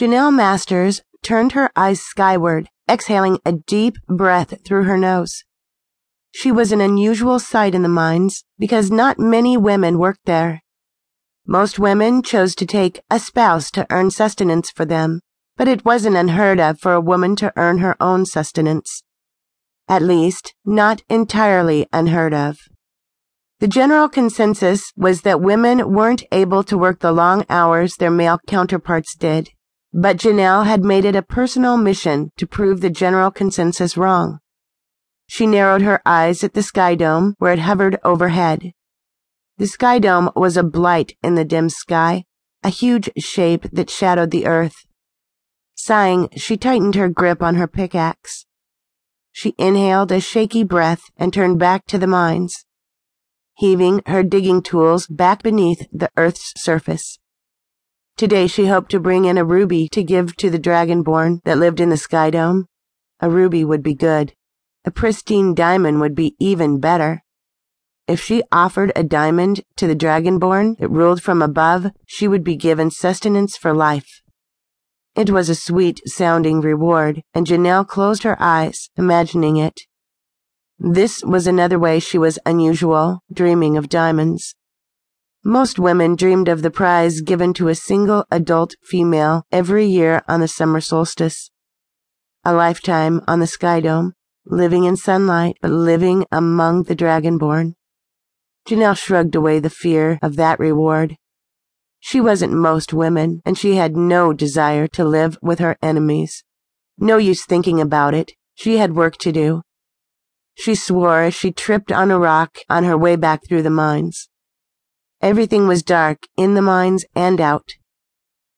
Janelle Masters turned her eyes skyward, exhaling a deep breath through her nose. She was an unusual sight in the mines because not many women worked there. Most women chose to take a spouse to earn sustenance for them, but it wasn't unheard of for a woman to earn her own sustenance. At least, not entirely unheard of. The general consensus was that women weren't able to work the long hours their male counterparts did, but Janelle had made it a personal mission to prove the general consensus wrong. She narrowed her eyes at the sky dome where it hovered overhead. The sky dome was a blight in the dim sky, a huge shape that shadowed the earth. Sighing, she tightened her grip on her pickaxe. She inhaled a shaky breath and turned back to the mines heaving her digging tools back beneath the Earth's surface. Today she hoped to bring in a ruby to give to the dragonborn that lived in the sky dome. A ruby would be good. A pristine diamond would be even better. If she offered a diamond to the dragonborn that ruled from above, she would be given sustenance for life. It was a sweet sounding reward, and Janelle closed her eyes, imagining it. This was another way she was unusual, dreaming of diamonds. Most women dreamed of the prize given to a single adult female every year on the summer solstice. A lifetime on the sky dome, living in sunlight, but living among the dragonborn. Janelle shrugged away the fear of that reward. She wasn't most women, and she had no desire to live with her enemies. No use thinking about it. She had work to do she swore as she tripped on a rock on her way back through the mines. Everything was dark in the mines and out.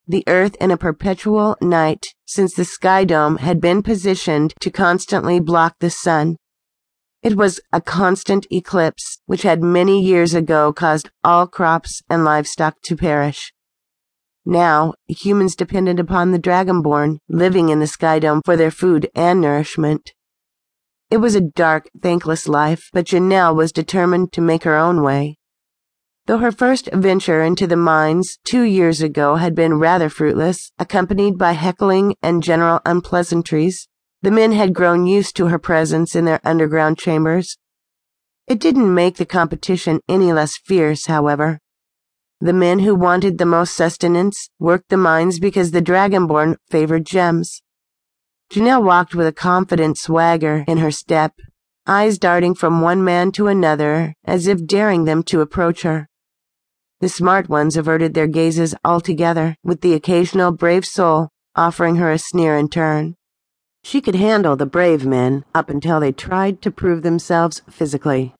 The earth in a perpetual night since the sky dome had been positioned to constantly block the sun. It was a constant eclipse which had many years ago caused all crops and livestock to perish. Now, humans depended upon the Dragonborn living in the Sky Dome for their food and nourishment. It was a dark, thankless life, but Janelle was determined to make her own way. Though her first venture into the mines two years ago had been rather fruitless, accompanied by heckling and general unpleasantries, the men had grown used to her presence in their underground chambers. It didn't make the competition any less fierce, however. The men who wanted the most sustenance worked the mines because the Dragonborn favored gems. Janelle walked with a confident swagger in her step, eyes darting from one man to another as if daring them to approach her. The smart ones averted their gazes altogether, with the occasional brave soul offering her a sneer in turn. She could handle the brave men up until they tried to prove themselves physically.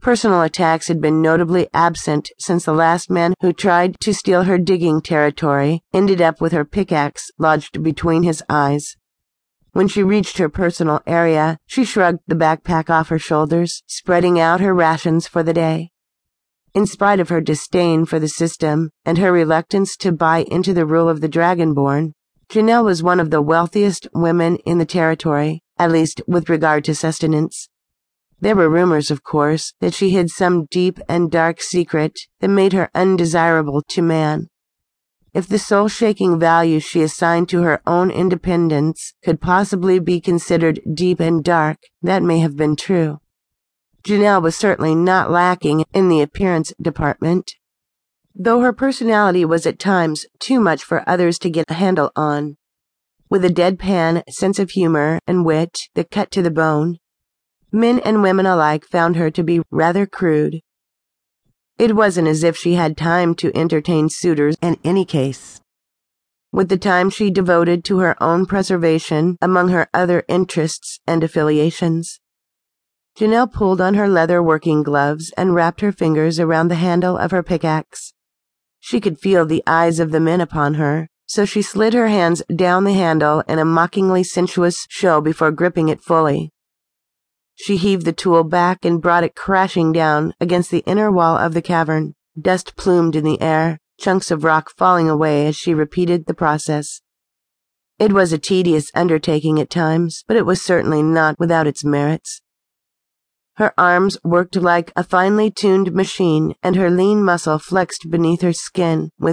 Personal attacks had been notably absent since the last man who tried to steal her digging territory ended up with her pickaxe lodged between his eyes. When she reached her personal area, she shrugged the backpack off her shoulders, spreading out her rations for the day. In spite of her disdain for the system and her reluctance to buy into the rule of the Dragonborn, Janelle was one of the wealthiest women in the territory, at least with regard to sustenance. There were rumors, of course, that she hid some deep and dark secret that made her undesirable to man. If the soul shaking value she assigned to her own independence could possibly be considered deep and dark, that may have been true. Janelle was certainly not lacking in the appearance department, though her personality was at times too much for others to get a handle on. With a deadpan sense of humor and wit that cut to the bone, men and women alike found her to be rather crude. It wasn't as if she had time to entertain suitors in any case. With the time she devoted to her own preservation among her other interests and affiliations. Janelle pulled on her leather working gloves and wrapped her fingers around the handle of her pickaxe. She could feel the eyes of the men upon her, so she slid her hands down the handle in a mockingly sensuous show before gripping it fully. She heaved the tool back and brought it crashing down against the inner wall of the cavern, dust plumed in the air, chunks of rock falling away as she repeated the process. It was a tedious undertaking at times, but it was certainly not without its merits. Her arms worked like a finely tuned machine, and her lean muscle flexed beneath her skin with